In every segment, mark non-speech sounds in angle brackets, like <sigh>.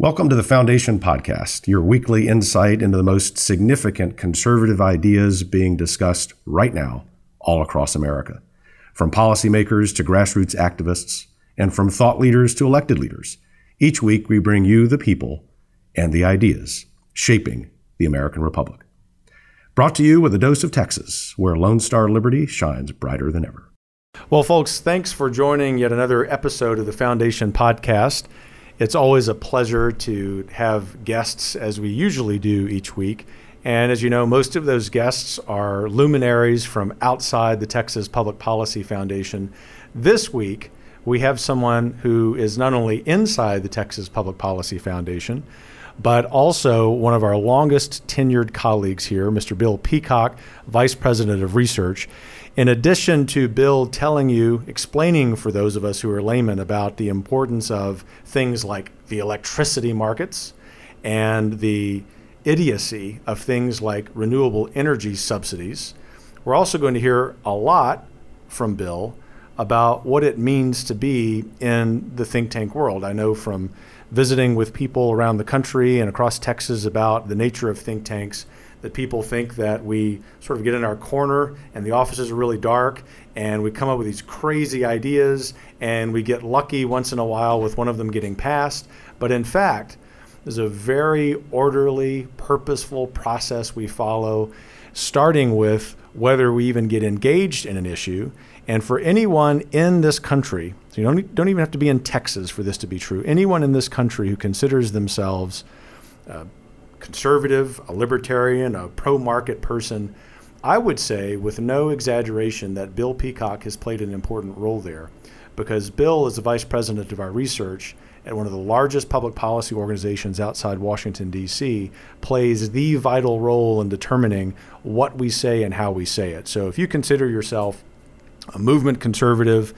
Welcome to the Foundation Podcast, your weekly insight into the most significant conservative ideas being discussed right now all across America. From policymakers to grassroots activists, and from thought leaders to elected leaders, each week we bring you the people and the ideas shaping the American Republic. Brought to you with a dose of Texas, where Lone Star Liberty shines brighter than ever. Well, folks, thanks for joining yet another episode of the Foundation Podcast. It's always a pleasure to have guests, as we usually do each week. And as you know, most of those guests are luminaries from outside the Texas Public Policy Foundation. This week, we have someone who is not only inside the Texas Public Policy Foundation, but also one of our longest tenured colleagues here, Mr. Bill Peacock, Vice President of Research. In addition to Bill telling you, explaining for those of us who are laymen about the importance of things like the electricity markets and the idiocy of things like renewable energy subsidies, we're also going to hear a lot from Bill about what it means to be in the think tank world. I know from visiting with people around the country and across Texas about the nature of think tanks that people think that we sort of get in our corner and the offices are really dark and we come up with these crazy ideas and we get lucky once in a while with one of them getting passed. But in fact, there's a very orderly, purposeful process we follow, starting with whether we even get engaged in an issue. And for anyone in this country, so you don't, don't even have to be in Texas for this to be true, anyone in this country who considers themselves uh, conservative, a libertarian, a pro market person, I would say, with no exaggeration, that Bill Peacock has played an important role there because Bill is the vice president of our research at one of the largest public policy organizations outside Washington, D.C., plays the vital role in determining what we say and how we say it. So if you consider yourself a movement conservative,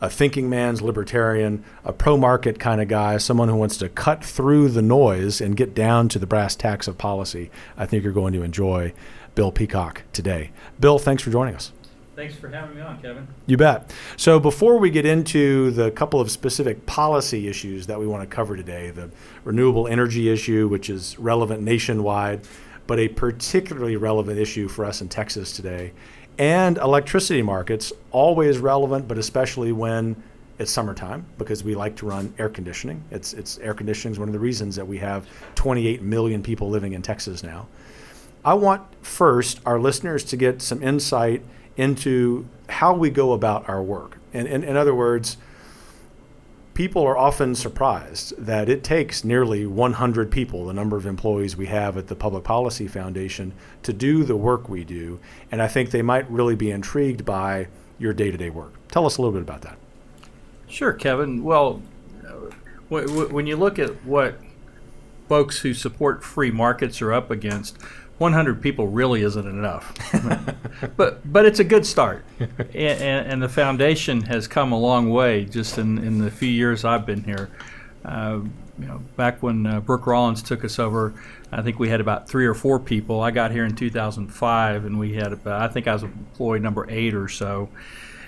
a thinking man's libertarian, a pro market kind of guy, someone who wants to cut through the noise and get down to the brass tacks of policy, I think you're going to enjoy Bill Peacock today. Bill, thanks for joining us. Thanks for having me on, Kevin. You bet. So, before we get into the couple of specific policy issues that we want to cover today, the renewable energy issue, which is relevant nationwide, but a particularly relevant issue for us in Texas today, and electricity markets always relevant, but especially when it's summertime because we like to run air conditioning. It's it's air conditioning is one of the reasons that we have 28 million people living in Texas now. I want first our listeners to get some insight into how we go about our work. And, and in other words, people are often surprised that it takes nearly 100 people, the number of employees we have at the Public Policy Foundation, to do the work we do. And I think they might really be intrigued by your day to day work. Tell us a little bit about that. Sure, Kevin. Well, when you look at what folks who support free markets are up against, 100 people really isn't enough, but but it's a good start, <laughs> and, and, the foundation has come a long way just in, in the few years I've been here. Uh, you know, back when uh, Brooke Rollins took us over, I think we had about three or four people. I got here in 2005, and we had about I think I was employee number eight or so.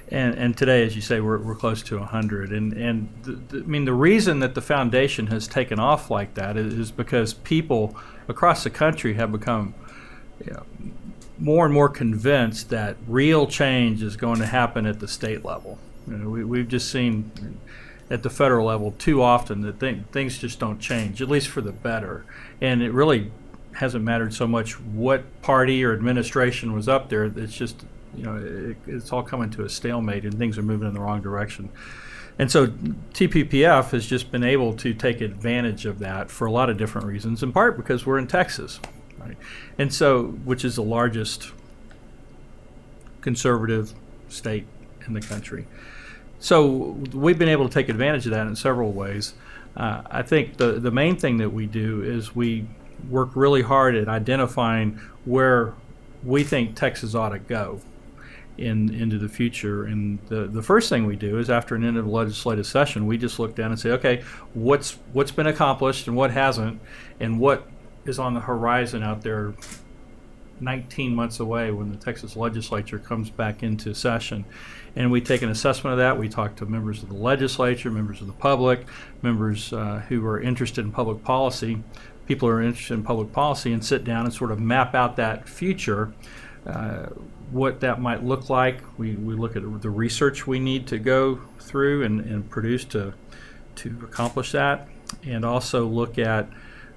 And, and today, as you say, we're, we're close to 100. And, and the, the, I mean, the reason that the foundation has taken off like that is, is because people across the country have become you know, more and more convinced that real change is going to happen at the state level. You know, we, we've just seen at the federal level too often that th- things just don't change, at least for the better. And it really hasn't mattered so much what party or administration was up there. It's just, you know, it, it's all coming to a stalemate and things are moving in the wrong direction. And so TPPF has just been able to take advantage of that for a lot of different reasons, in part because we're in Texas. Right? And so, which is the largest conservative state in the country. So we've been able to take advantage of that in several ways. Uh, I think the, the main thing that we do is we work really hard at identifying where we think Texas ought to go in into the future. And the, the first thing we do is after an end of the legislative session, we just look down and say, okay, what's what's been accomplished and what hasn't, and what is on the horizon out there 19 months away when the Texas legislature comes back into session. And we take an assessment of that. We talk to members of the legislature, members of the public, members uh, who are interested in public policy, people who are interested in public policy, and sit down and sort of map out that future. What that might look like. We, we look at the research we need to go through and, and produce to, to accomplish that, and also look at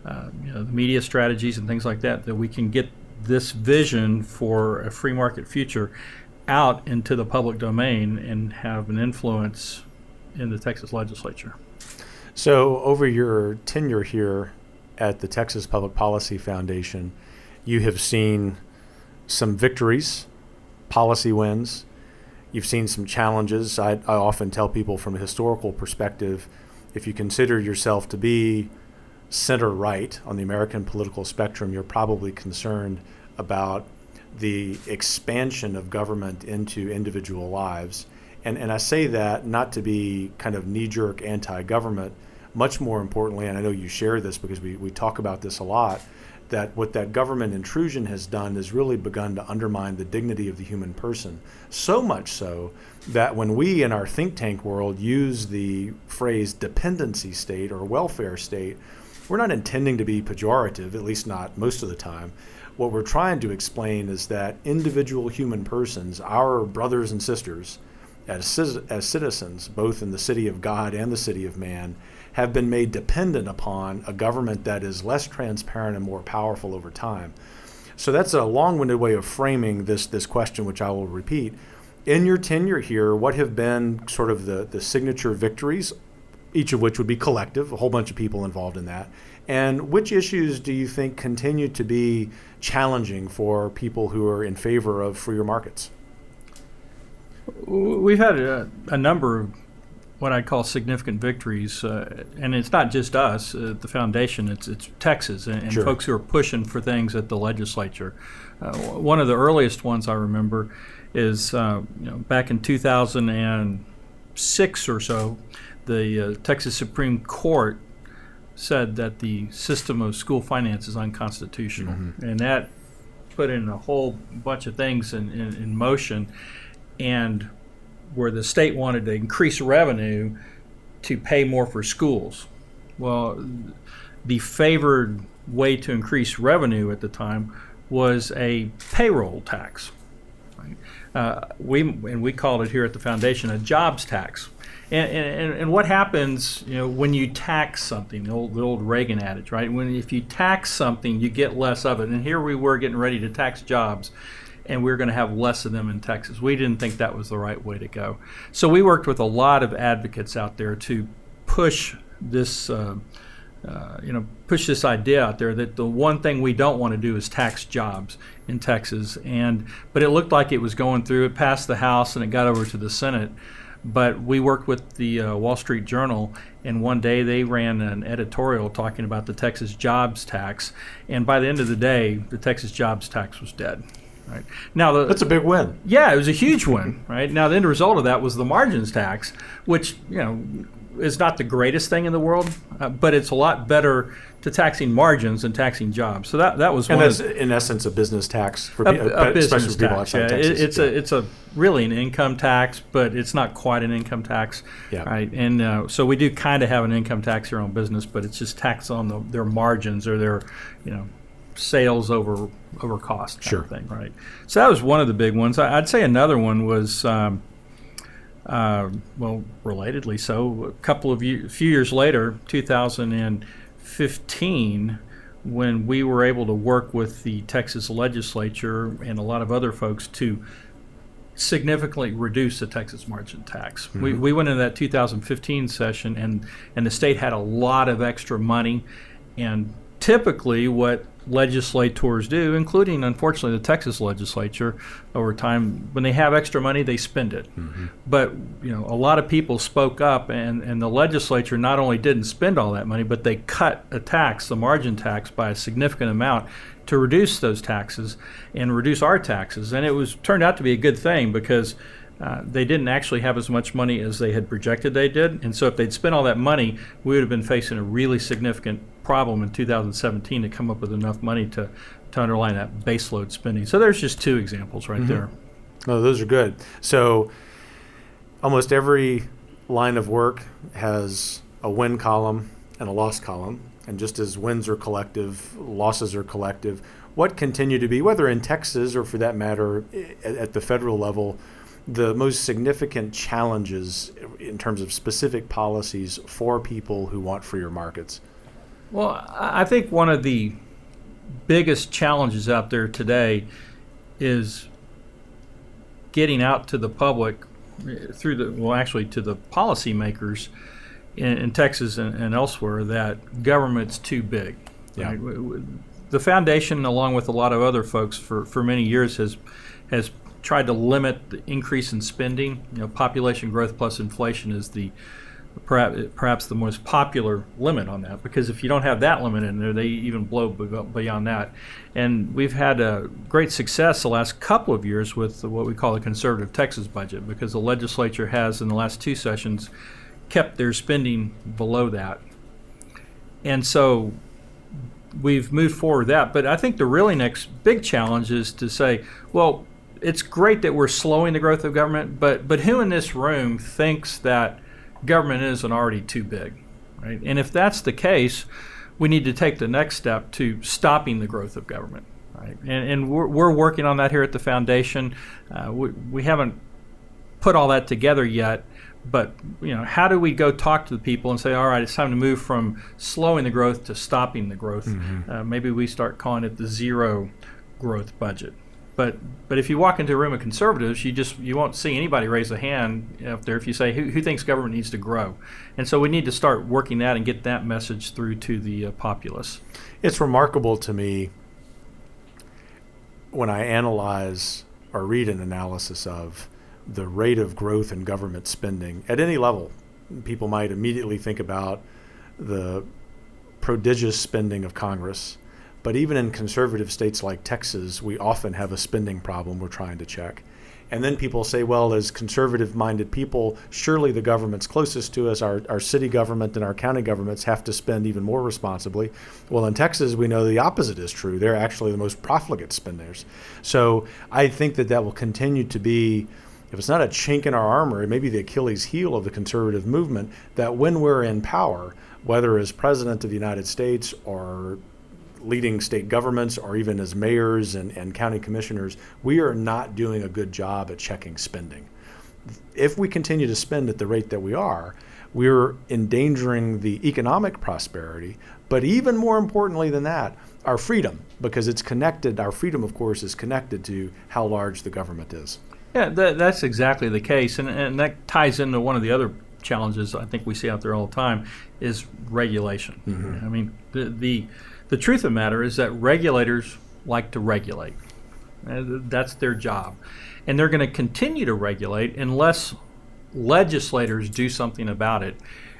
uh, you know, the media strategies and things like that, that we can get this vision for a free market future out into the public domain and have an influence in the Texas legislature. So, over your tenure here at the Texas Public Policy Foundation, you have seen some victories policy wins. You've seen some challenges. I, I often tell people from a historical perspective if you consider yourself to be center right on the American political spectrum, you're probably concerned about the expansion of government into individual lives. And, and I say that not to be kind of knee jerk anti government, much more importantly, and I know you share this because we, we talk about this a lot, that what that government intrusion has done is really begun to undermine the dignity of the human person. So much so that when we in our think tank world use the phrase dependency state or welfare state, we're not intending to be pejorative, at least not most of the time. What we're trying to explain is that individual human persons, our brothers and sisters, as, citizens, both in the city of God and the city of man, have been made dependent upon a government that is less transparent and more powerful over time. So that's a long-winded way of framing this this question, which I will repeat. In your tenure here, what have been sort of the, the signature victories, each of which would be collective, a whole bunch of people involved in that, and which issues do you think continue to be challenging for people who are in favor of freer markets? We've had a, a number of what I'd call significant victories, uh, and it's not just us, uh, the foundation. It's it's Texas and, and sure. folks who are pushing for things at the legislature. Uh, one of the earliest ones I remember is uh, you know, back in 2006 or so, the uh, Texas Supreme Court said that the system of school finance is unconstitutional, mm-hmm. and that put in a whole bunch of things in, in, in motion, and where the state wanted to increase revenue to pay more for schools. Well, the favored way to increase revenue at the time was a payroll tax. Uh, we and we called it here at the foundation a jobs tax. And, and, and what happens, you know, when you tax something? The old, the old Reagan adage, right? When if you tax something, you get less of it. And here we were getting ready to tax jobs, and we are going to have less of them in Texas. We didn't think that was the right way to go. So we worked with a lot of advocates out there to push this. Uh, uh, you know, push this idea out there that the one thing we don't want to do is tax jobs in Texas. And but it looked like it was going through. It passed the House and it got over to the Senate. But we worked with the uh, Wall Street Journal, and one day they ran an editorial talking about the Texas jobs tax. And by the end of the day, the Texas jobs tax was dead. Right. Now the, that's a big win. Yeah, it was a huge win. Right. Now the end result of that was the margins tax, which you know is not the greatest thing in the world, uh, but it's a lot better to taxing margins than taxing jobs. So that that was and that's in essence a business tax for a, people, a business especially people tax. Yeah, Texas. It's yeah. a it's a really an income tax, but it's not quite an income tax. Yeah. Right. And uh, so we do kind of have an income tax here on business, but it's just tax on the, their margins or their, you know, sales over over cost Sure. thing, right? So that was one of the big ones. I, I'd say another one was, um, uh, well, relatedly so. A couple of few years later, 2015, when we were able to work with the Texas legislature and a lot of other folks to significantly reduce the Texas margin tax. We, we went into that 2015 session, and and the state had a lot of extra money, and typically what legislators do, including unfortunately the Texas legislature, over time when they have extra money they spend it. But you know a lot of people spoke up, and and the legislature not only didn't spend all that money, but they cut a tax, the margin tax, by a significant amount to reduce those taxes and reduce our taxes. And it was turned out to be a good thing because uh, they didn't actually have as much money as they had projected they did. And so if they'd spent all that money, we would have been facing a really significant problem in 2017 to come up with enough money to to underline that baseload spending. So there's just two examples right mm-hmm. there. No, those are good. So almost every line of work has a win column and a loss column. And just as wins are collective, losses are collective. What continue to be, whether in Texas or for that matter at, at the federal level, the most significant challenges in terms of specific policies for people who want freer markets? Well, I think one of the biggest challenges out there today is getting out to the public through the well, actually to the policymakers in, in Texas and, and elsewhere that government's too big. Yeah. right? The foundation, along with a lot of other folks, for, for many years has has tried to limit the increase in spending. You know, population growth plus inflation is the perhaps, perhaps the most popular limit on that because if you don't have that limit in there, they even blow beyond that. And we've had a great success the last couple of years with what we call the conservative Texas budget because the legislature has, in the last two sessions, kept their spending below that. And so we've moved forward with that. But I think the really next big challenge is to say, well, it's great that we're slowing the growth of government, but but who in this room thinks that government isn't already too big, right? And if that's the case, we need to take the next step to stopping the growth of government, right? And, and we're, we're working on that here at the foundation. Uh, we, we haven't put all that together yet, but you know, how do we go talk to the people and say, all right, it's time to move from slowing the growth to stopping the growth? Uh, maybe we start calling it the zero growth budget. But but if you walk into a room of conservatives, you just you won't see anybody raise a hand up there if you say who, who thinks government needs to grow, and so we need to start working that and get that message through to the uh, populace. It's remarkable to me when I analyze or read an analysis of the rate of growth in government spending at any level. People might immediately think about the prodigious spending of Congress. But even in conservative states like Texas, we often have a spending problem we're trying to check. And then people say, well, as conservative minded people, surely the governments closest to us, our, our city government and our county governments, have to spend even more responsibly. Well, in Texas, we know the opposite is true. They're actually the most profligate spenders. So I think that that will continue to be, if it's not a chink in our armor, it may be the Achilles heel of the conservative movement, that when we're in power, whether as president of the United States or leading state governments or even as mayors and, and county commissioners, we are not doing a good job at checking spending. If we continue to spend at the rate that we are, we're endangering the economic prosperity, but even more importantly than that, our freedom, because it's connected, our freedom, of course, is connected to how large the government is. Yeah, that, that's exactly the case, and, and that ties into one of the other challenges I think we see out there all the time is regulation. Mm-hmm. I mean, the, the the truth of the matter is that regulators like to regulate. Uh, That's their job, and they're going to continue to regulate unless legislators do something about it.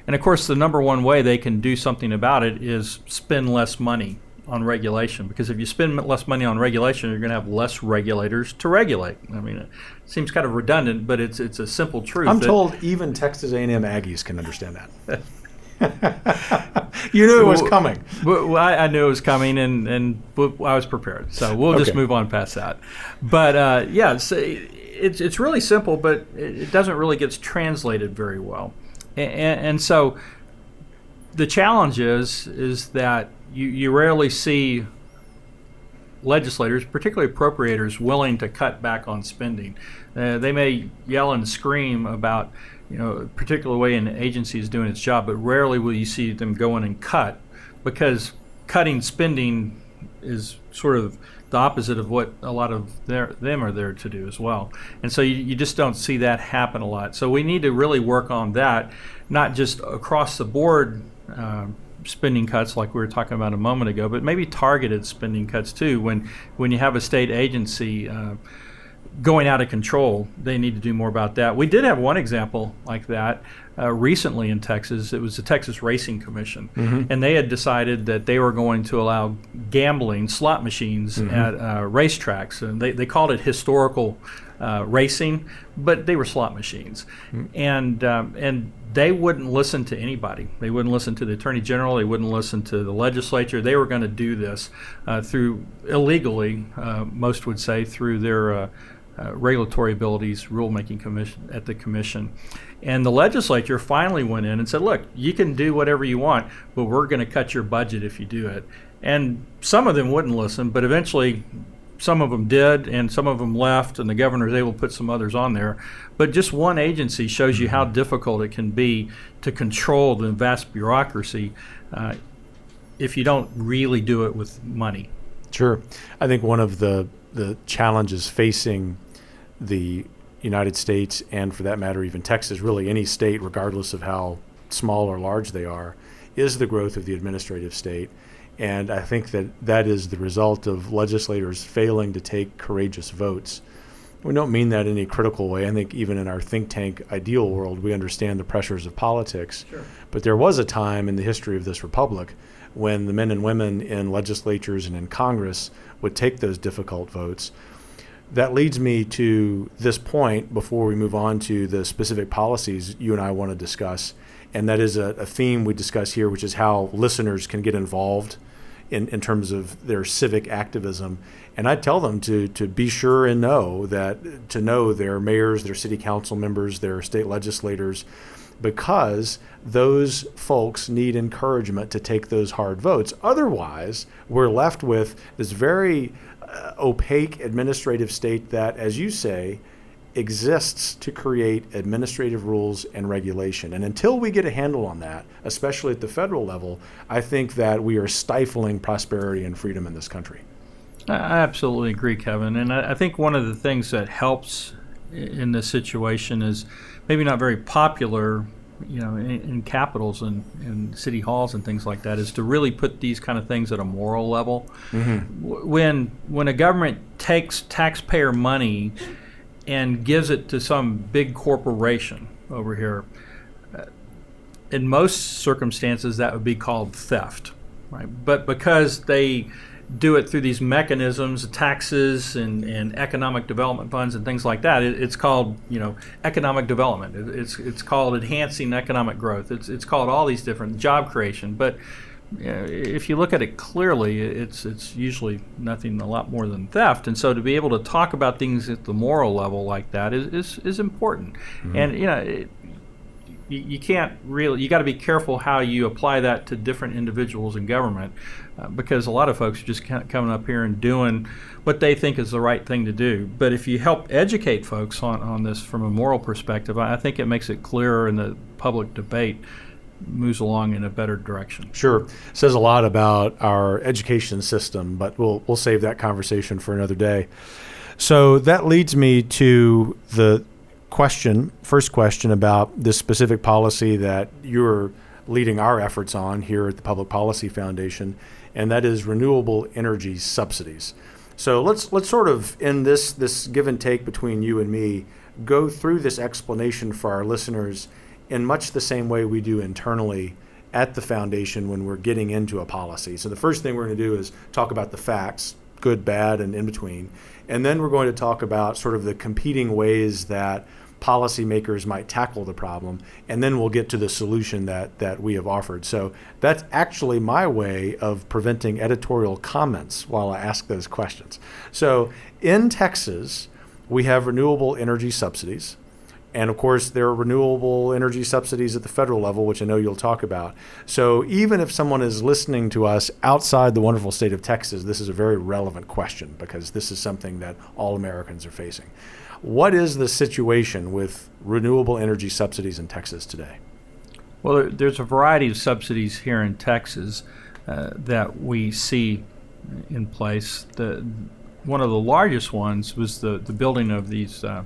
And of course, the number one way they can do something about it is spend less money on regulation. Because if you spend less money on regulation, you're going to have less regulators to regulate. I mean, it seems kind of redundant, but it's it's a simple truth. I'm told even Texas A&M Aggies can understand that. <laughs> <laughs> you knew it was coming. Well, I, I knew it was coming, and and I was prepared. So we'll just Okay. move on past that. But uh, yeah, it's, it's it's really simple, but it it doesn't really get translated very well, and, and so the challenge is is that you, you rarely see legislators, particularly appropriators, willing to cut back on spending. Uh, they may yell and scream about, you know, particular way an agency is doing its job, but rarely will you see them go in and cut because cutting spending is sort of the opposite of what a lot of their, them are there to do as well. And so you, you just don't see that happen a lot. So we need to really work on that, not just across the board. Uh, spending cuts like we were talking about a moment ago, but maybe targeted spending cuts too. When when you have a state agency uh, going out of control, they need to do more about that. We did have one example like that uh, recently in Texas. It was the Texas Racing Commission, and they had decided that they were going to allow gambling slot machines at uh, racetracks, and they, they called it historical uh, racing, but they were slot machines, mm-hmm. and um, and they wouldn't listen to anybody. They wouldn't listen to the attorney general. They wouldn't listen to the legislature. They were going to do this uh, through illegally. Uh, most would say through their uh, uh, regulatory abilities, rulemaking commission at the commission. And the legislature finally went in and said, "Look, you can do whatever you want, but we're going to cut your budget if you do it." And some of them wouldn't listen, but eventually some of them did, and some of them left, and the governor was able to put some others on there. But just one agency shows you how mm-hmm. difficult it can be to control the vast bureaucracy uh, if you don't really do it with money. Sure. I think one of the, the challenges facing the United States, and for that matter, even Texas, really any state, regardless of how small or large they are, is the growth of the administrative state and I think that that is the result of legislators failing to take courageous votes. We don't mean that in any critical way. I think even in our think tank ideal world, we understand the pressures of politics. Sure. But there was a time in the history of this republic when the men and women in legislatures and in Congress would take those difficult votes. That leads me to this point before we move on to the specific policies you and I want to discuss. And that is a, a theme we discuss here, which is how listeners can get involved in, in terms of their civic activism. And I tell them to, to be sure and know that to know their mayors, their city council members, their state legislators, because those folks need encouragement to take those hard votes. Otherwise, we're left with this very uh, opaque administrative state that, as you say, exists to create administrative rules and regulation. And until we get a handle on that, especially at the federal level, I think that we are stifling prosperity and freedom in this country. I absolutely agree, Kevin. And I think one of the things that helps in this situation is maybe not very popular you know, in, in, capitals and, and city halls and things like that, is to really put these kind of things at a moral level. Mm-hmm. When when a government takes taxpayer money and gives it to some big corporation over here. Uh, in most circumstances, that would be called theft, right? But because they do it through these mechanisms, taxes and, and economic development funds and things like that, it, it's called you know economic development. It, it's it's called enhancing economic growth. It's it's called all these different job creation, but if you look at it clearly, it's it's usually nothing a lot more than theft. And so to be able to talk about things at the moral level like that is is, is important. Mm-hmm. And you know. It, you, you can't really you got to be careful how you apply that to different individuals in government uh, because a lot of folks are just coming up here and doing what they think is the right thing to do but if you help educate folks on, on this from a moral perspective I, I think it makes it clearer in the public debate moves along in a better direction. Sure, says a lot about our education system, but we'll we'll save that conversation for another day. So that leads me to the question, first question about this specific policy that you're leading our efforts on here at the Public Policy Foundation, and that is renewable energy subsidies. So let's let's sort of in this this give and take between you and me go through this explanation for our listeners in much the same way we do internally at the foundation when we're getting into a policy. So the first thing we're going to do is talk about the facts, good, bad, and in between. And then we're going to talk about sort of the competing ways that policymakers might tackle the problem. And then we'll get to the solution that, that we have offered. So that's actually my way of preventing editorial comments while I ask those questions. So in Texas, we have renewable energy subsidies. And of course, there are renewable energy subsidies at the federal level, which I know you'll talk about. So, even if someone is listening to us outside the wonderful state of Texas, this is a very relevant question because this is something that all Americans are facing. What is the situation with renewable energy subsidies in Texas today? Well, there's a variety of subsidies here in Texas uh, that we see in place. The, one of the largest ones was the, the building of these. Uh,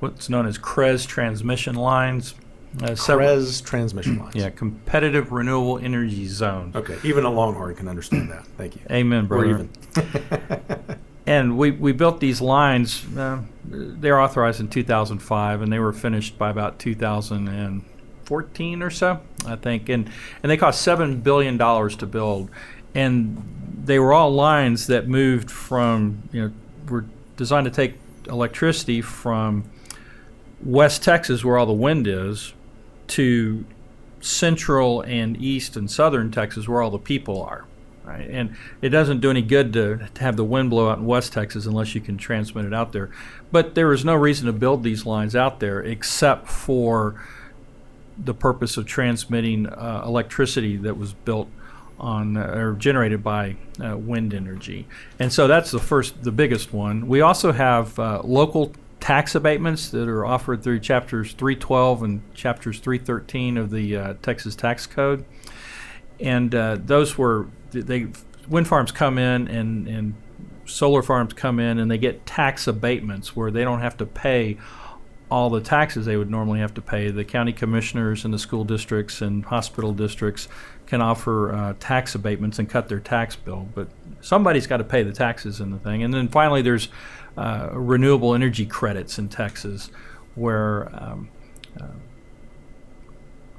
what's known as CREZ transmission lines. Uh, CREZ transmission lines. Yeah, competitive renewable energy zones. Okay, even a Longhorn can understand that. Thank you. Amen, brother. <laughs> and we, we built these lines. Uh, they were authorized in 2005, and they were finished by about 2014 or so, I think. And and they cost seven billion dollars to build, and they were all lines that moved from you know were designed to take electricity from West Texas, where all the wind is, to central and east and southern Texas, where all the people are. Right? And it doesn't do any good to, to have the wind blow out in West Texas unless you can transmit it out there. But there is no reason to build these lines out there except for the purpose of transmitting uh, electricity that was built on uh, or generated by uh, wind energy. And so that's the first, the biggest one. We also have uh, local tax abatements that are offered through chapters 312 and chapters 313 of the uh, Texas Tax Code. And uh, those were they wind farms come in and and solar farms come in and they get tax abatements where they don't have to pay all the taxes they would normally have to pay. The county commissioners and the school districts and hospital districts can offer uh, tax abatements and cut their tax bill, but somebody's got to pay the taxes in the thing. And then finally, there's uh, renewable energy credits in Texas, where um, uh,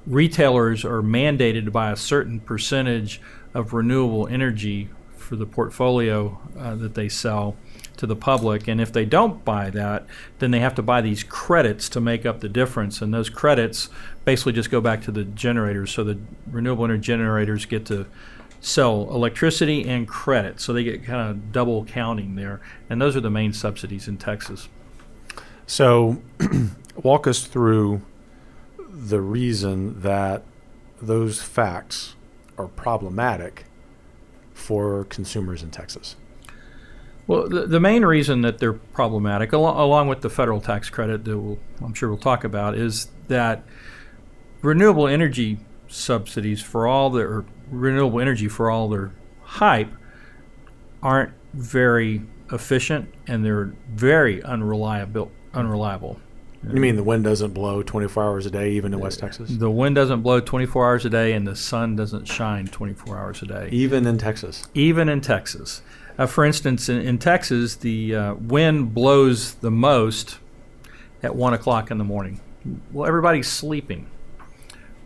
retailers are mandated to buy a certain percentage of renewable energy for the portfolio uh, that they sell to the public. And if they don't buy that, then they have to buy these credits to make up the difference. And those credits basically just go back to the generators. So the renewable energy generators get to sell electricity and credit. So they get kind of double counting there. And those are the main subsidies in Texas. So <clears throat> walk us through the reason that those facts are problematic for consumers in Texas. Well, the, the main reason that they're problematic, al- along with the federal tax credit that we'll, I'm sure we'll talk about, is that renewable energy subsidies for all their renewable energy for all their hype aren't very efficient and they're very unreliable. Unreliable. You mean the wind doesn't blow 24 hours a day, even in West Texas? The wind doesn't blow 24 hours a day, and the sun doesn't shine 24 hours a day. Even in Texas? Even in Texas. Uh, for instance, in, in Texas, the uh, wind blows the most at 1 o'clock in the morning. Well, everybody's sleeping.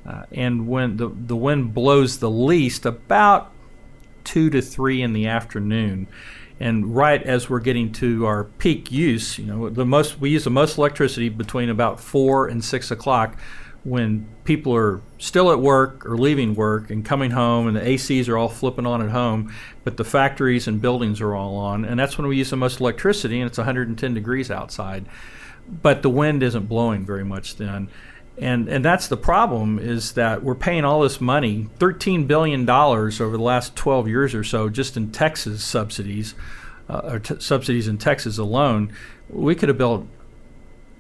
Uh, and when the, the wind blows the least, about 2 to 3 in the afternoon and right as we're getting to our peak use, you know, the most we use the most electricity between about four and six o'clock, when people are still at work or leaving work and coming home, and the ACs are all flipping on at home, but the factories and buildings are all on, and that's when we use the most electricity, and it's 110 degrees outside, but the wind isn't blowing very much then and and that's the problem is that we're paying all this money 13 billion dollars over the last 12 years or so just in Texas subsidies uh, or t- subsidies in Texas alone. We could have built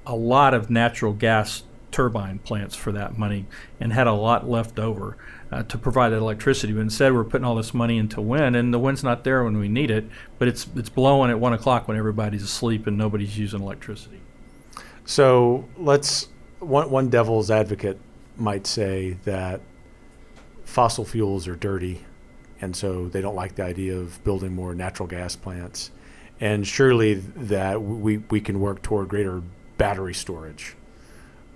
a lot of natural gas turbine plants for that money and had a lot left over uh, to provide that electricity. But instead we're putting all this money into wind and the wind's not there when we need it but it's it's blowing at one o'clock when everybody's asleep and nobody's using electricity. So let's one, one devil's advocate might say that fossil fuels are dirty, and so they don't like the idea of building more natural gas plants. And surely that we, we can work toward greater battery storage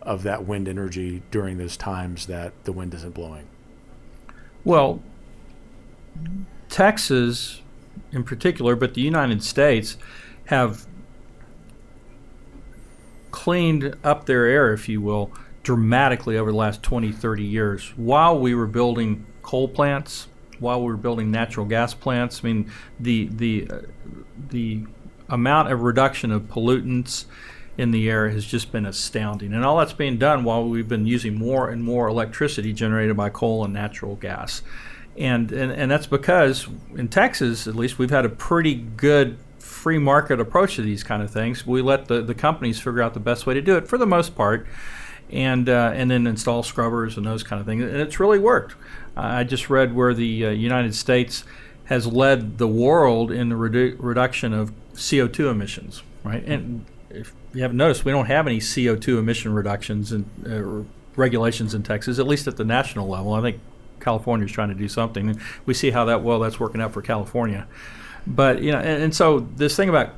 of that wind energy during those times that the wind isn't blowing. Well, Texas in particular, but the United States have cleaned up their air, if you will, dramatically over the last 20, 30 years. While we were building coal plants, while we were building natural gas plants, I mean, the the uh, the amount of reduction of pollutants in the air has just been astounding. And all that's being done while we've been using more and more electricity generated by coal and natural gas. And, and, and that's because in Texas, at least, we've had a pretty good free market approach to these kind of things. We let the, the companies figure out the best way to do it for the most part, and uh, and then install scrubbers and those kind of things. And it's really worked. I just read where the uh, United States has led the world in the redu- reduction of CO2 emissions. Right, and if you haven't noticed, we don't have any CO2 emission reductions and uh, regulations in Texas, at least at the national level. I think California is trying to do something. We see how that well that's working out for California. But you know, and, and so this thing about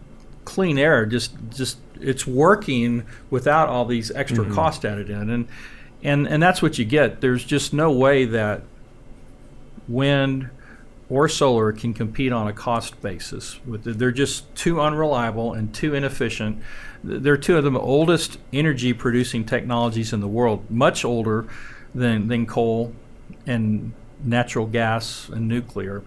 clean air just just it's working without all these extra mm-hmm. cost added in, and and and that's what you get. There's just no way that wind or solar can compete on a cost basis. They're just too unreliable and too inefficient. They're two of the oldest energy producing technologies in the world, much older than, than coal and natural gas and nuclear.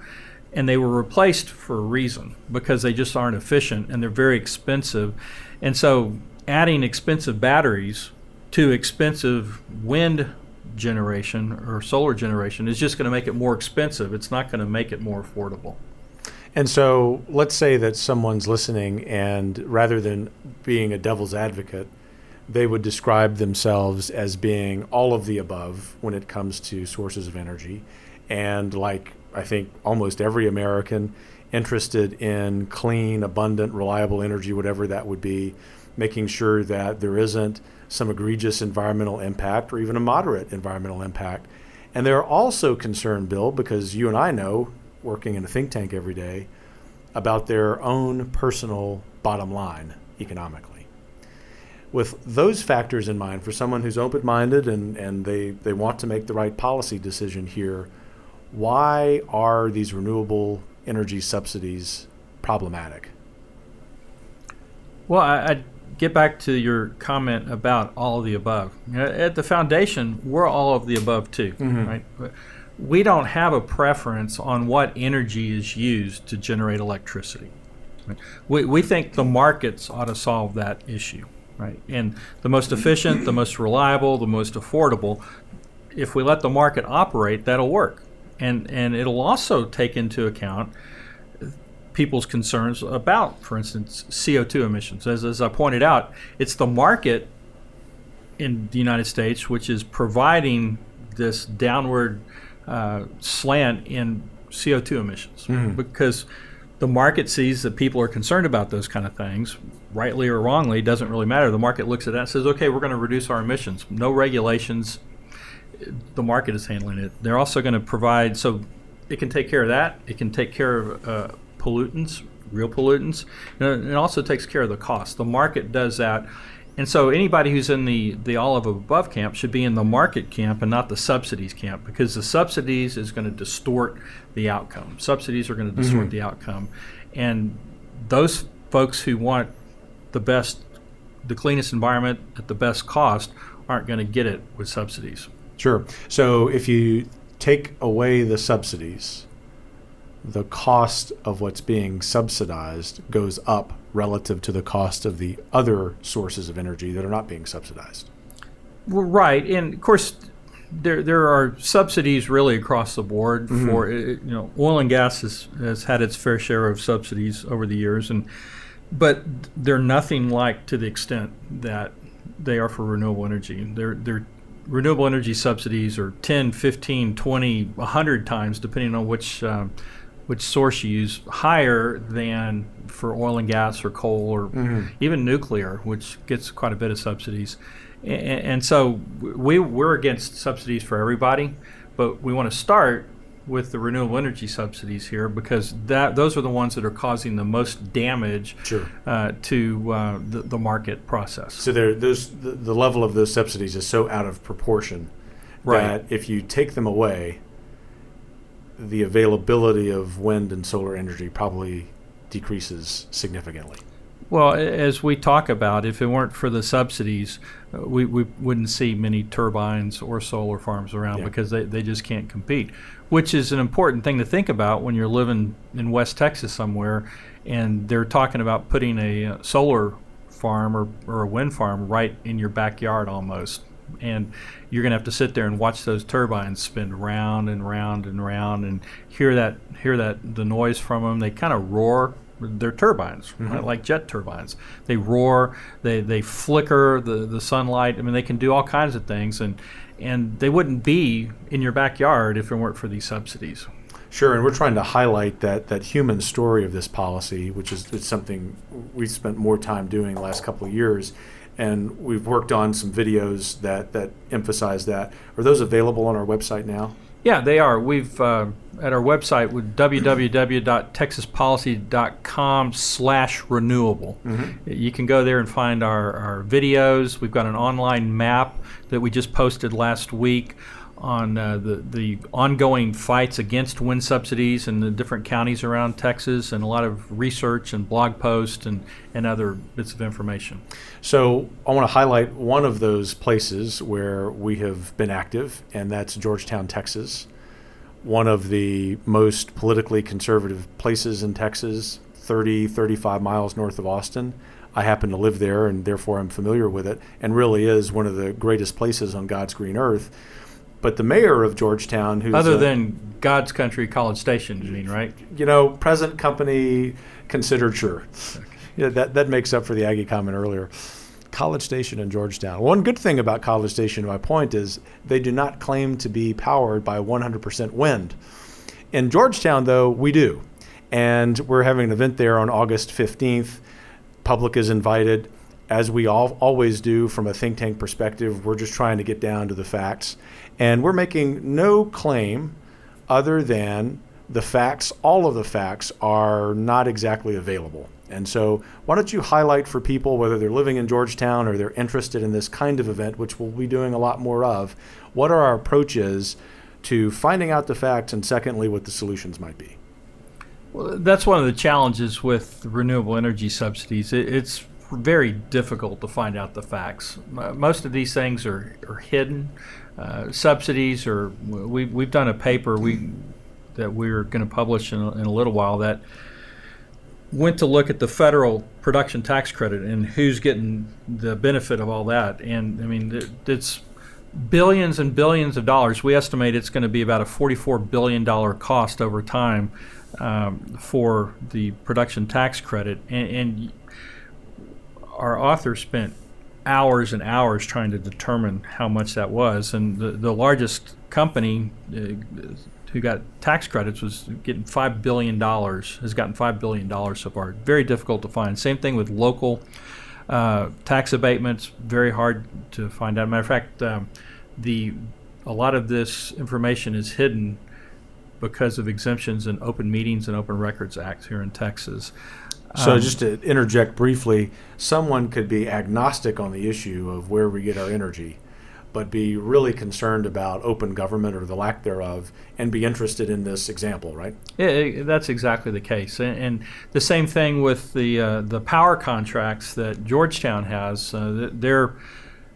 And they were replaced for a reason because they just aren't efficient and they're very expensive. And so adding expensive batteries to expensive wind generation or solar generation is just going to make it more expensive. It's not going to make it more affordable. And so let's say that someone's listening, and rather than being a devil's advocate, they would describe themselves as being all of the above when it comes to sources of energy. And like I think almost every American interested in clean, abundant, reliable energy, whatever that would be, making sure that there isn't some egregious environmental impact or even a moderate environmental impact. And they're also concerned, Bill, because you and I know, working in a think tank every day, about their own personal bottom line economically. With those factors in mind, for someone who's open minded and, and they, they want to make the right policy decision here, why are these renewable energy subsidies problematic? Well, I, I get back to your comment about all of the above. At the foundation, we're all of the above too, mm-hmm. right? We don't have a preference on what energy is used to generate electricity. We, we think the markets ought to solve that issue, right? And the most efficient, the most reliable, the most affordable, if we let the market operate, that'll work. And, and it'll also take into account people's concerns about, for instance, CO2 emissions. As, as I pointed out, it's the market in the United States which is providing this downward uh, slant in CO2 emissions mm-hmm. because the market sees that people are concerned about those kind of things, rightly or wrongly, doesn't really matter. The market looks at that and says, okay, we're going to reduce our emissions. No regulations. The market is handling it. They're also going to provide, so it can take care of that. It can take care of uh, pollutants, real pollutants, and it also takes care of the cost. The market does that. And so anybody who's in the, the all of above camp should be in the market camp and not the subsidies camp because the subsidies is going to distort the outcome. Subsidies are going to distort mm-hmm. the outcome. And those folks who want the best, the cleanest environment at the best cost aren't going to get it with subsidies. Sure. So if you take away the subsidies, the cost of what's being subsidized goes up relative to the cost of the other sources of energy that are not being subsidized. Well, right, and of course, there there are subsidies really across the board mm-hmm. for you know oil and gas has, has had its fair share of subsidies over the years, and but they're nothing like to the extent that they are for renewable energy. They're they're renewable energy subsidies are 10, 15, 20, 100 times, depending on which um, which source you use higher than for oil and gas or coal or mm-hmm. even nuclear, which gets quite a bit of subsidies. And, and, so we, we're against subsidies for everybody, but we want to start with the renewable energy subsidies here because that those are the ones that are causing the most damage sure. uh, to uh, the, the, market process. So there, those, the, the level of those subsidies is so out of proportion right. that if you take them away, the availability of wind and solar energy probably decreases significantly. Well, as we talk about, if it weren't for the subsidies, uh, we, we wouldn't see many turbines or solar farms around yeah. because they, they just can't compete, which is an important thing to think about when you're living in West Texas somewhere and they're talking about putting a uh, solar farm or, or a wind farm right in your backyard almost and you're going to have to sit there and watch those turbines spin round and round and round and hear that hear that the noise from them. They kind of roar. They're turbines, mm-hmm. right? like jet turbines. They roar. They they flicker the the sunlight. I mean, they can do all kinds of things, and and they wouldn't be in your backyard if it weren't for these subsidies. Sure, and we're trying to highlight that that human story of this policy, which is it's something we've spent more time doing the last couple of years and we've worked on some videos that that emphasize that. Are those available on our website now? Yeah, they are. We've uh, at our website with www.texaspolicy.com slash renewable. Mm-hmm. You can go there and find our, our videos. We've got an online map that we just posted last week on uh, the the ongoing fights against wind subsidies in the different counties around Texas, and a lot of research and blog posts and and other bits of information. So I want to highlight one of those places where we have been active, and that's Georgetown, Texas. One of the most politically conservative places in Texas, 30, 35 miles north of Austin. I happen to live there, and therefore I'm familiar with it, and really is one of the greatest places on God's green earth. But the mayor of Georgetown, who's Other a- than God's Country College Station, you mean, right? you know, present company considered sure. Yeah, that, that makes up for the Aggie comment earlier. College Station in Georgetown. One good thing about College Station, my point, is they do not claim to be powered by 100% wind. In Georgetown, though, we do. And we're having an event there on August 15th. Public is invited. As we all, always do from a think tank perspective, we're just trying to get down to the facts. And we're making no claim other than the facts, all of the facts are not exactly available. And so, why don't you highlight for people, whether they're living in Georgetown or they're interested in this kind of event, which we'll be doing a lot more of, what are our approaches to finding out the facts, and secondly, what the solutions might be? Well, that's one of the challenges with renewable energy subsidies. It's very difficult to find out the facts. Most of these things are, are hidden. Uh, subsidies, or we, we've done a paper we that we're going to publish in a, in a little while that went to look at the federal production tax credit and who's getting the benefit of all that. And I mean, it, it's billions and billions of dollars. We estimate it's going to be about a $44 billion cost over time um, for the production tax credit. And, and our author spent hours and hours trying to determine how much that was. And the, the largest company uh, who got tax credits was getting $5 billion, has gotten $5 billion so far. Very difficult to find. Same thing with local uh, tax abatements, very hard to find out. Matter of fact, um, the a lot of this information is hidden because of exemptions in Open Meetings and Open Records acts here in Texas. So, Um, just to interject briefly, someone could be agnostic on the issue of where we get our energy, but be really concerned about open government or the lack thereof, and be interested in this example, right? Yeah, that's exactly the case, and, and the same thing with the uh, the power contracts that Georgetown has. Uh, they're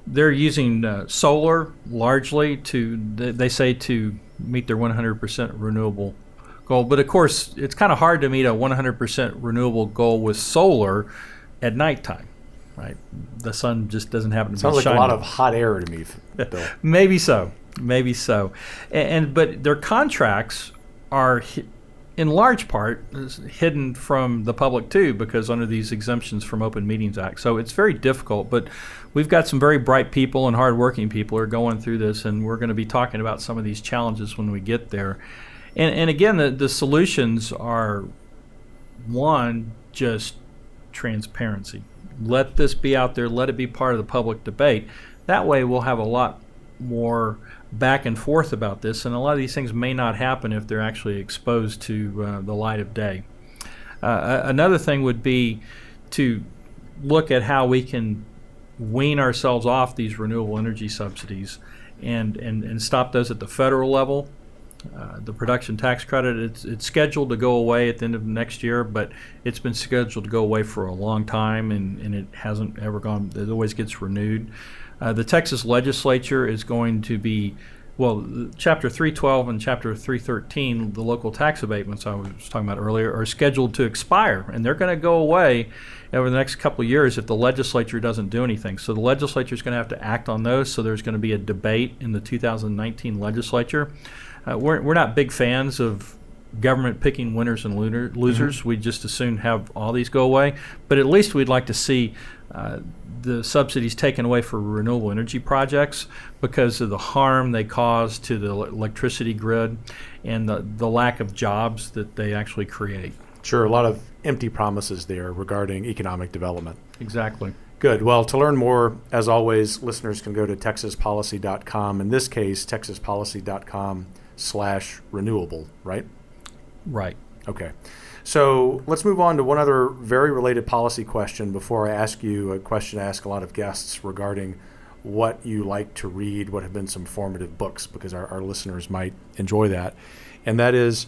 they're using uh, solar largely to they they say to meet their 100% renewable goal. But of course, it's kind of hard to meet a 100% renewable goal with solar at nighttime, right? The sun just doesn't happen to Sounds be like shining. a lot of hot air to me, Bill. <laughs> Maybe so. Maybe so. And, and but their contracts are hi- in large part uh, hidden from the public too because under these exemptions from Open Meetings Act. So it's very difficult, but we've got some very bright people and hardworking people are going through this and we're going to be talking about some of these challenges when we get there. And and again the, the solutions are one just transparency. Let this be out there, let it be part of the public debate. That way we'll have a lot more back and forth about this, and a lot of these things may not happen if they're actually exposed to uh, the light of day. Uh, another thing would be to look at how we can wean ourselves off these renewable energy subsidies and, and, and stop those at the federal level. Uh, the production tax credit, it's, it's scheduled to go away at the end of next year, but it's been scheduled to go away for a long time and, and it hasn't ever gone, it always gets renewed. Uh, the Texas legislature is going to be, well, Chapter 312 and Chapter 313, the local tax abatements I was talking about earlier, are scheduled to expire, and they're going to go away over the next couple of years if the legislature doesn't do anything. So the legislature is going to have to act on those. So there's going to be a debate in the 2019 legislature. Uh, we're, we're not big fans of government picking winners and loser, losers. We just as soon have all these go away. But at least we'd like to see uh, the subsidies taken away for renewable energy projects because of the harm they cause to the electricity grid and the, the lack of jobs that they actually create. Sure, a lot of empty promises there regarding economic development. Exactly. Good. Well, to learn more, as always, listeners can go to texaspolicy.com. In this case, texaspolicy.com slash renewable, right? Right. Okay. So let's move on to one other very related policy question before I ask you a question I ask a lot of guests regarding what you like to read, what have been some formative books, because our, our listeners might enjoy that. And that is,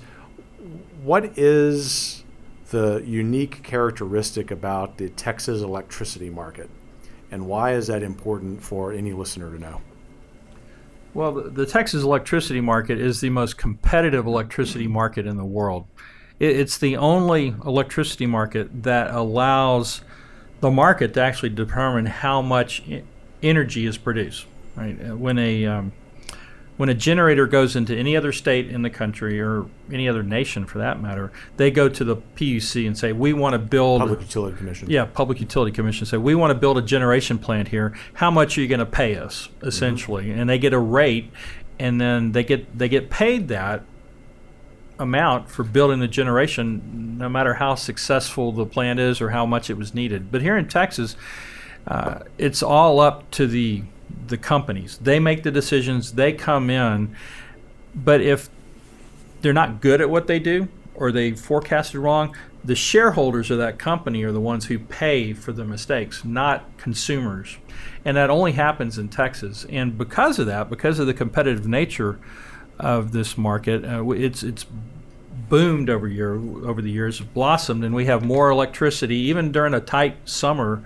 what is the unique characteristic about the Texas electricity market? And why is that important for any listener to know? Well, the, the Texas electricity market is the most competitive electricity market in the world. It, it's the only electricity market that allows the market to actually determine how much energy is produced. Right? When a um, when a generator goes into any other state in the country or any other nation for that matter, they go to the PUC and say, "We want to build Public Utility Commission." Yeah, Public Utility Commission say, "We want to build a generation plant here. How much are you going to pay us?" Essentially, mm-hmm. and they get a rate, and then they get they get paid that amount for building the generation, no matter how successful the plant is or how much it was needed. But here in Texas, uh, it's all up to the the companies. They make the decisions. They come in, but if they're not good at what they do or they forecasted wrong, the shareholders of that company are the ones who pay for the mistakes, not consumers. And that only happens in Texas. And because of that, because of the competitive nature of this market. Uh, it's it's boomed over year over the years, blossomed, and we have more electricity even during a tight summer.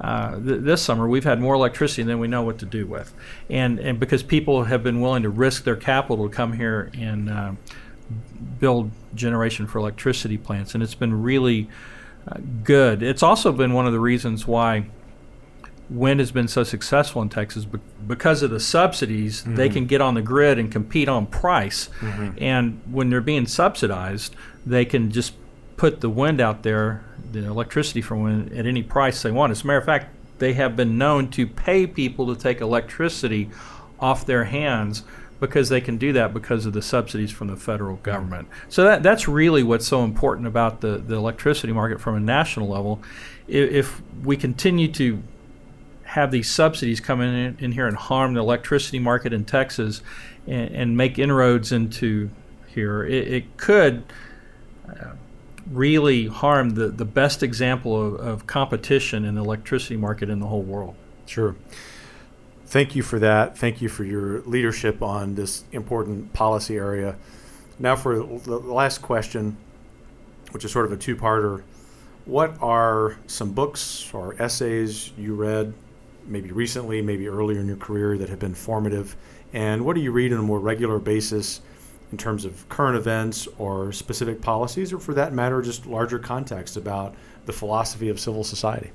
Uh, th- this summer, we've had more electricity than we know what to do with, and and because people have been willing to risk their capital to come here and uh, build generation for electricity plants, and it's been really uh, good. It's also been one of the reasons why wind has been so successful in Texas because of the subsidies. Mm-hmm. They can get on the grid and compete on price. Mm-hmm. And when they're being subsidized, they can just put the wind out there, the electricity from wind, at any price they want. As a matter of fact, they have been known to pay people to take electricity off their hands because they can do that because of the subsidies from the federal government. So that, that's really what's so important about the, the electricity market from a national level. If, if we continue to have these subsidies come in, in here and harm the electricity market in Texas and, and make inroads into here, it, it could uh, really harmed the, the best example of, of competition in the electricity market in the whole world. Sure. Thank you for that. Thank you for your leadership on this important policy area. Now, for the last question, which is sort of a two parter. What are some books or essays you read maybe recently, maybe earlier in your career that have been formative? And what do you read on a more regular basis in terms of current events or specific policies, or for that matter, just larger context about the philosophy of civil society?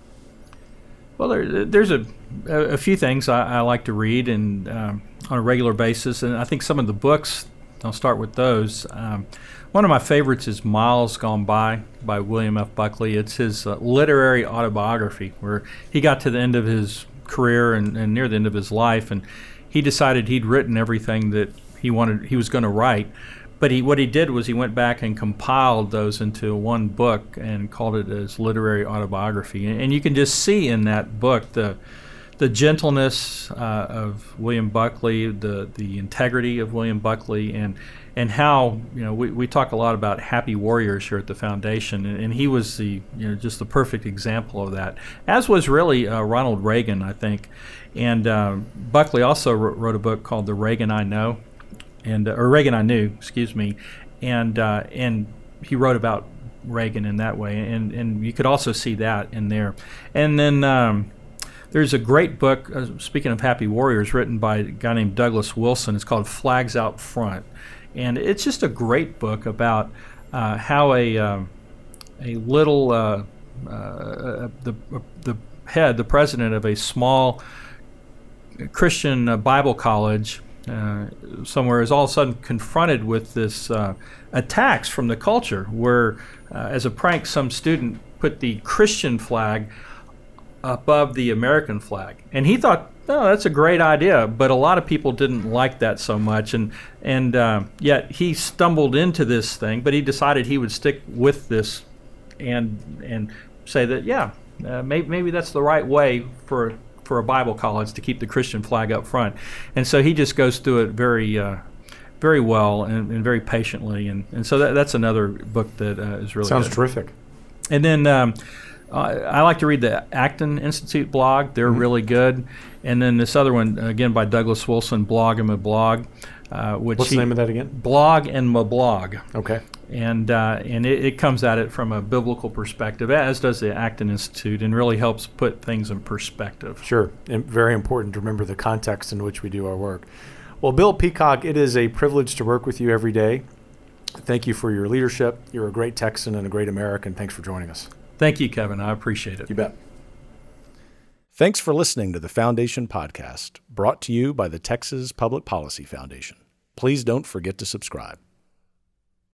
Well, there, there's a, a few things I, I like to read and um, on a regular basis, and I think some of the books. I'll start with those. Um, one of my favorites is Miles Gone By by William F. Buckley. It's his uh, literary autobiography where he got to the end of his career and, and near the end of his life, and he decided he'd written everything that he wanted he was going to write. But he what he did was he went back and compiled those into one book and called it his literary autobiography. And, and you can just see in that book the the gentleness uh, of William Buckley, the the integrity of William Buckley, and and how you know we, we talk a lot about happy warriors here at the foundation, and, and he was the you know just the perfect example of that. As was really uh, Ronald Reagan, I think, and uh, Buckley also wrote a book called The Reagan I Know, and uh, or Reagan I Knew, excuse me, and uh, and he wrote about Reagan in that way, and and you could also see that in there, and then. Um, there's a great book, uh, speaking of happy warriors, written by a guy named Douglas Wilson. It's called Flags Out Front. And it's just a great book about uh, how a, um, a little, uh, uh the, the head, the president of a small Christian Bible college uh, somewhere is all of a sudden confronted with this attacks from the culture where, as a prank, some student put the Christian flag above the American flag. And he thought, oh, that's a great idea. But a lot of people didn't like that so much. And, and uh, yet he stumbled into this thing, but he decided he would stick with this and, and say that, yeah, uh, maybe, maybe that's the right way for, for a Bible college to keep the Christian flag up front. And so he just goes through it very. Uh, very well and, and, very patiently, and, and so that, that's another book that uh, is really sounds good. terrific. And then um, Uh, I like to read the Acton Institute blog. They're really good. And then this other one, again by Douglas Wilson, Blog and Mablog. Uh, which What's he- the name of that again? Blog and Mablog. Okay. And, uh, and it, it comes at it from a biblical perspective, as does the Acton Institute, and really helps put things in perspective. Sure. And very important to remember the context in which we do our work. Well, Bill Peacock, it is a privilege to work with you every day. Thank you for your leadership. You're a great Texan and a great American. Thanks for joining us. Thank you, Kevin. I appreciate it. You bet. Thanks for listening to the Foundation Podcast, brought to you by the Texas Public Policy Foundation. Please don't forget to subscribe.